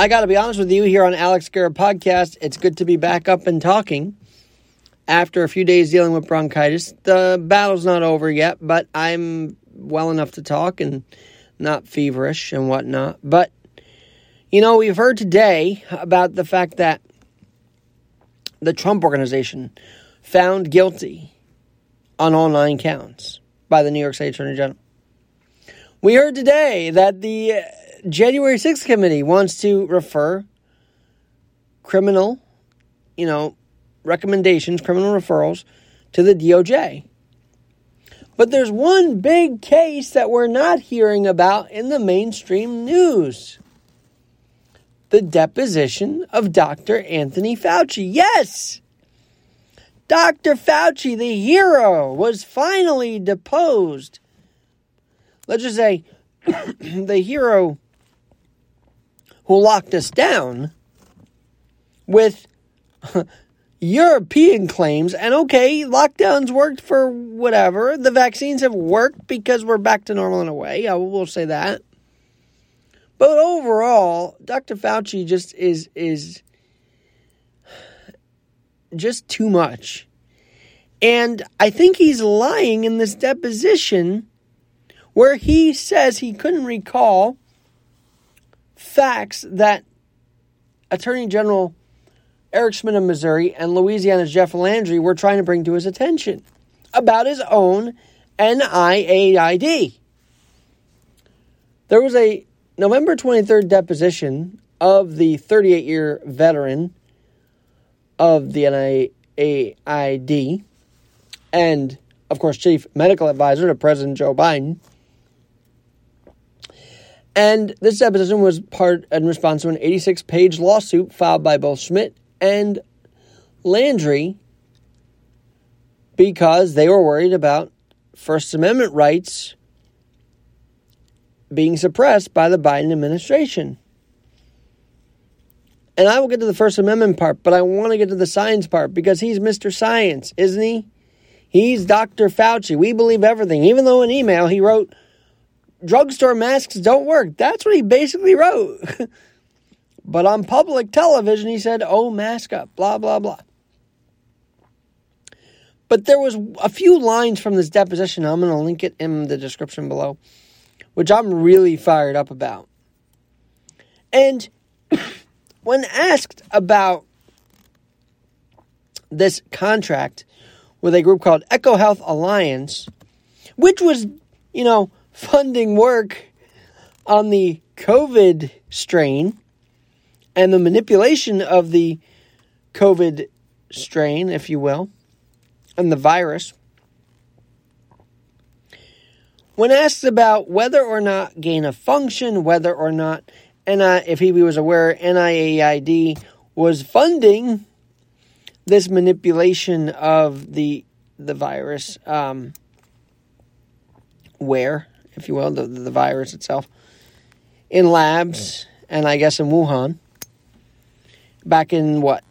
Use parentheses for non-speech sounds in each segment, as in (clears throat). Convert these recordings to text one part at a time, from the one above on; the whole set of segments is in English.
I got to be honest with you here on Alex Garrett Podcast. It's good to be back up and talking after a few days dealing with bronchitis. The battle's not over yet, but I'm well enough to talk and not feverish and whatnot. But, you know, we've heard today about the fact that the Trump organization found guilty on all nine counts by the New York State Attorney General. We heard today that the January 6th committee wants to refer criminal, you know, recommendations, criminal referrals to the DOJ. But there's one big case that we're not hearing about in the mainstream news the deposition of Dr. Anthony Fauci. Yes! Dr. Fauci, the hero, was finally deposed. Let's just say (coughs) the hero who locked us down with (laughs) European claims. And okay, lockdowns worked for whatever. The vaccines have worked because we're back to normal in a way. I will say that. But overall, Dr. Fauci just is is just too much. And I think he's lying in this deposition where he says he couldn't recall facts that Attorney General Eric Schmitt of Missouri and Louisiana's Jeff Landry were trying to bring to his attention about his own NIAID. There was a November 23rd deposition of the 38 year veteran of the NIAID and, of course, chief medical advisor to President Joe Biden. And this deposition was part in response to an 86 page lawsuit filed by both Schmitt and Landry because they were worried about First Amendment rights being suppressed by the Biden administration. And I will get to the First Amendment part, but I want to get to the science part because he's Mr. Science, isn't he? He's Dr. Fauci. We believe everything. Even though in email he wrote, drugstore masks don't work. That's what he basically wrote. (laughs) but on public television, he said, oh, mask up, blah, blah, blah. But there was a few lines from this deposition. I'm going to link it in the description below which I'm really fired up about. And (clears throat) when asked about this contract with a group called EcoHealth Alliance, which was, you know, funding work on the COVID strain and the manipulation of the COVID strain, if you will, and the virus. When asked about whether or not gain of function, whether or not NI, if he was aware NIAID was funding this manipulation of the the virus, um, where, if you will, the, the virus itself, in labs, and I guess in Wuhan, back in what,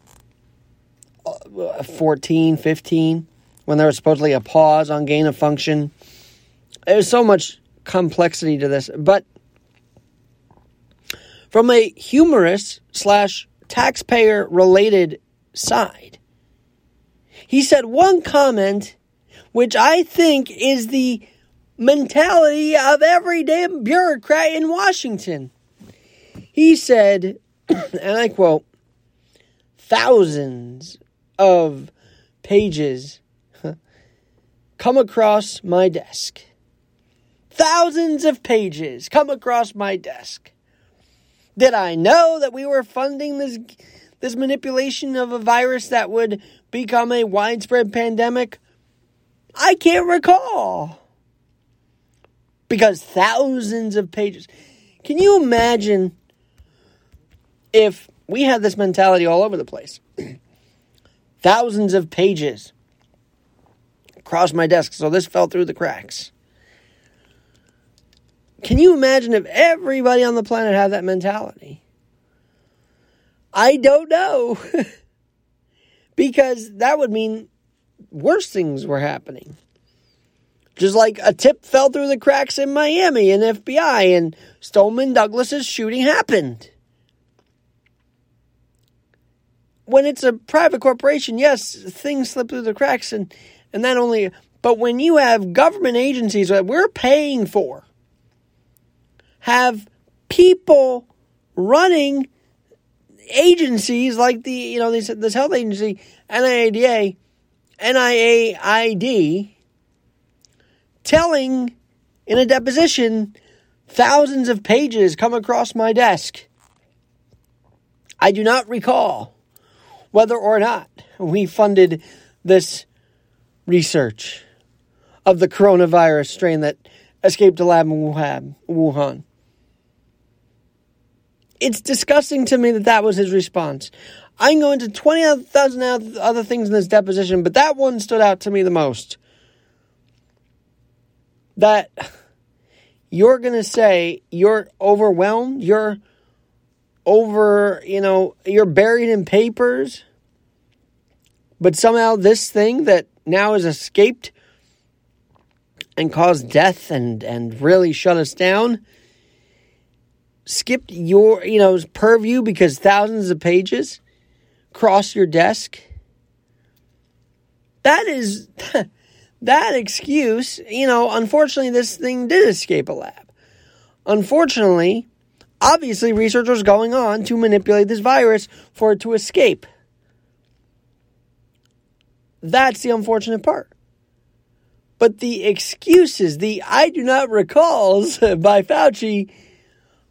uh, 14, 15, when there was supposedly a pause on gain of function. There's so much complexity to this, but from a humorous slash taxpayer related side, he said one comment which I think is the mentality of every damn bureaucrat in Washington. He said, (clears throat) and I quote, thousands of pages come across my desk thousands of pages come across my desk. Did I know that we were funding this this manipulation of a virus that would become a widespread pandemic? I can't recall. Because thousands of pages. Can you imagine if we had this mentality all over the place? (clears throat) thousands of pages across my desk, so this fell through the cracks. Can you imagine if everybody on the planet had that mentality? I don't know. (laughs) because that would mean worse things were happening. Just like a tip fell through the cracks in Miami and FBI and Stoneman Douglas's shooting happened. when it's a private corporation, yes, things slip through the cracks, and and that only. But when you have government agencies that we're paying for, have people running agencies like the you know this this health agency NIADA, NIAID, telling in a deposition thousands of pages come across my desk. I do not recall whether or not we funded this research of the coronavirus strain that escaped a lab in Wuhan. It's disgusting to me that that was his response. I can go into 20,000 other things in this deposition, but that one stood out to me the most. That you're going to say you're overwhelmed, you're over, you know, you're buried in papers, but somehow this thing that now has escaped and caused death and, and really shut us down skipped your, you know, purview because thousands of pages cross your desk. That is (laughs) that excuse, you know, unfortunately this thing did escape a lab. Unfortunately, obviously researchers going on to manipulate this virus for it to escape. That's the unfortunate part. But the excuses, the I do not recalls (laughs) by Fauci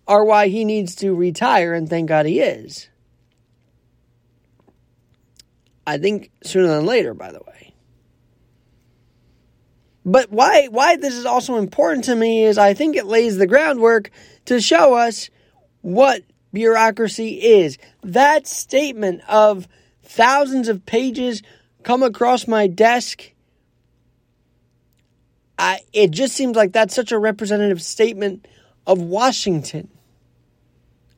are why he needs to retire, and thank God he is. I think sooner than later, by the way. But why why this is also important to me is I think it lays the groundwork to show us what bureaucracy is. That statement of thousands of pages come across my desk I, it just seems like that's such a representative statement of Washington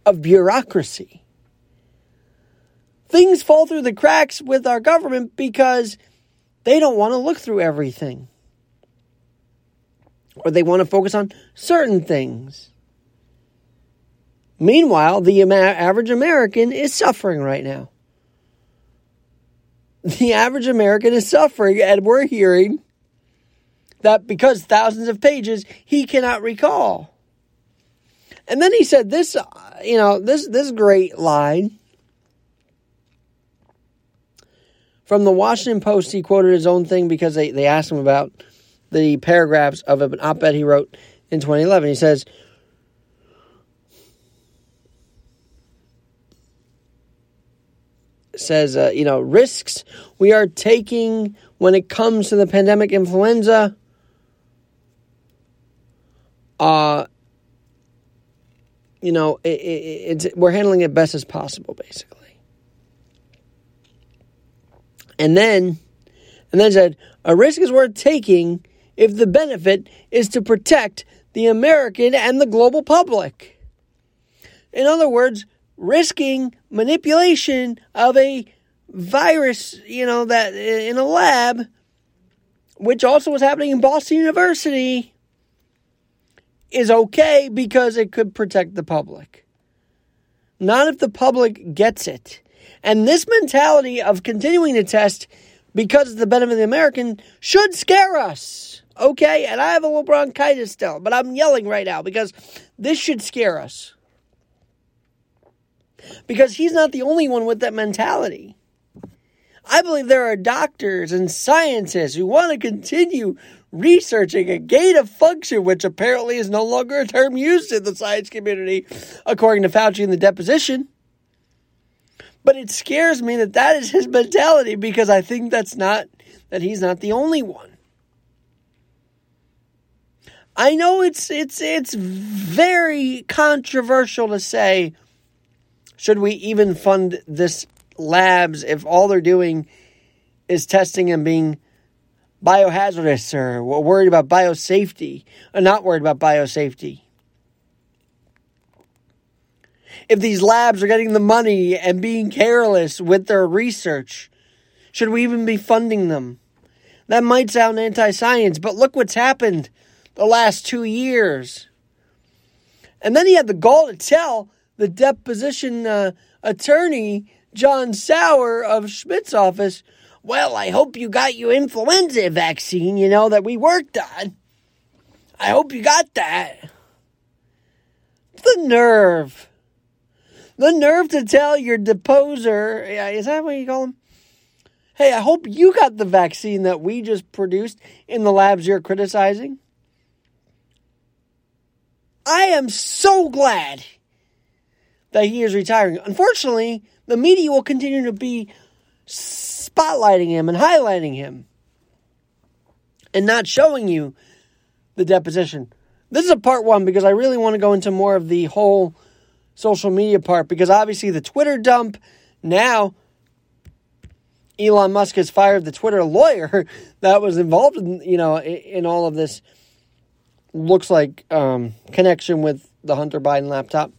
of bureaucracy. Things fall through the cracks with our government because they don't want to look through everything. Or they want to focus on certain things. Meanwhile, the average American is suffering right now. The average American is suffering, and we're hearing that because thousands of pages he cannot recall. And then he said this, uh, you know, this this great line from the Washington Post. He quoted his own thing because they, they asked him about the paragraphs of an op-ed he wrote in 2011. He says. Says, uh, you know, risks we are taking when it comes to the pandemic influenza uh, you know, it, it, it's we're handling it best as possible, basically. And then, and then said, a risk is worth taking if the benefit is to protect the American and the global public. In other words, risking manipulation of a virus, you know, that in a lab, which also was happening in Boston University is okay because it could protect the public. Not if the public gets it. And this mentality of continuing to test because of the benefit of the American should scare us. Okay? And I have a little bronchitis still, but I'm yelling right now because this should scare us. Because he's not the only one with that mentality. I believe there are doctors and scientists who want to continue researching a gain of function, which apparently is no longer a term used in the science community, according to Fauci in the deposition. But it scares me that that is his mentality because I think that's not, that he's not the only one. I know it's it's it's very controversial to say should we even fund this labs if all they're doing is testing and being biohazardous or worried about biosafety, or not worried about biosafety. If these labs are getting the money and being careless with their research, should we even be funding them? That might sound anti science, but look what's happened the last two years. And then he had the gall to tell the deposition uh, attorney John Sauer of Schmitt's office, well, I hope you got your influenza vaccine, you know, that we worked on. I hope you got that. The nerve. The nerve to tell your deposer, is that what you call him? Hey, I hope you got the vaccine that we just produced in the labs you're criticizing. I am so glad that he is retiring. Unfortunately, the media will continue to be spotlighting him and highlighting him and not showing you the deposition. This is a part one because I really want to go into more of the whole social media part because obviously the Twitter dump now Elon Musk has fired the Twitter lawyer (laughs) that was involved in you know in, all of this. Looks like um, connection with the Hunter Biden laptop.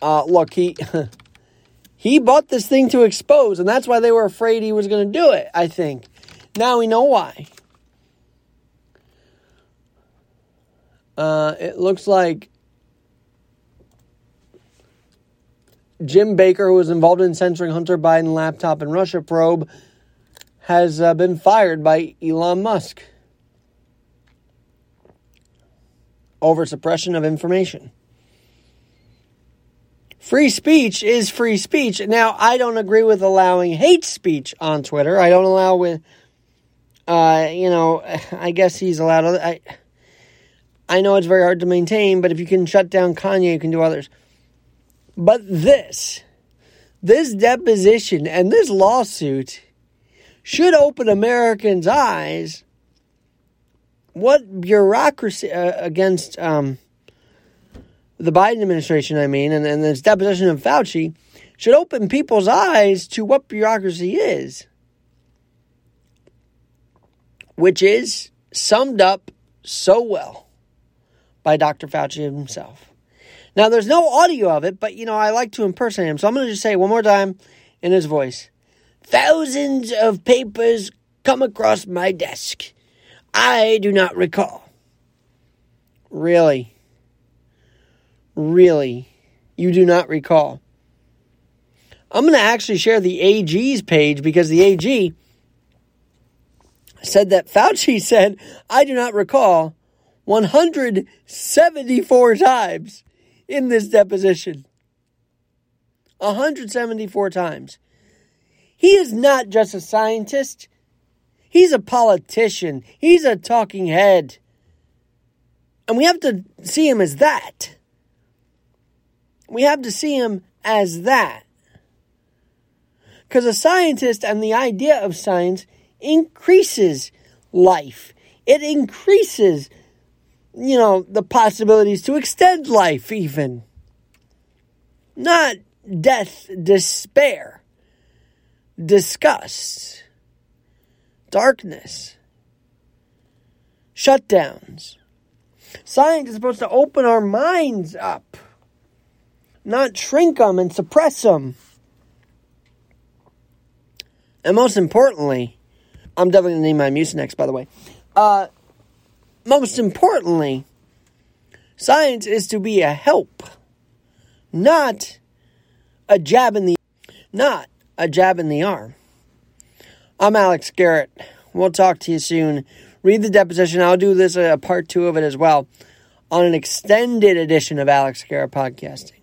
Uh, look, he (laughs) he bought this thing to expose, and that's why they were afraid he was going to do it. I think now we know why. Uh, it looks like Jim Baker, who was involved in censoring Hunter Biden laptop and Russia probe, has uh, been fired by Elon Musk over suppression of information. Free speech is free speech. Now, I don't agree with allowing hate speech on Twitter. I don't allow with, uh, you know, (laughs) I guess he's allowed. Other, I, I know it's very hard to maintain, but if you can shut down Kanye, you can do others. But this, this deposition and this lawsuit should open Americans' eyes what bureaucracy uh, against um, the Biden administration, I mean, and, and this deposition of Fauci should open people's eyes to what bureaucracy is, which is summed up so well by Dr. Fauci himself. Now, there's no audio of it, but you know, I like to impersonate him. So I'm going to just say one more time in his voice Thousands of papers come across my desk. I do not recall. Really? Really? You do not recall? I'm going to actually share the AG's page because the AG said that Fauci (laughs) said, I do not recall 174 times in this deposition. 174 times. He is not just a scientist, he's a politician, he's a talking head. And we have to see him as that. We have to see him as that. Because a scientist and the idea of science increases life, it increases you know, the possibilities to extend life, even. Not death, despair, disgust, darkness, shutdowns. Science is supposed to open our minds up, not shrink them and suppress them. And most importantly, I'm definitely going to name my Mucinex, by the way. Uh, most importantly, science is to be a help, not a jab in the not a jab in the arm. I'm Alex Garrett. We'll talk to you soon. Read the deposition. I'll do this a part two of it as well on an extended edition of Alex Garrett podcasting.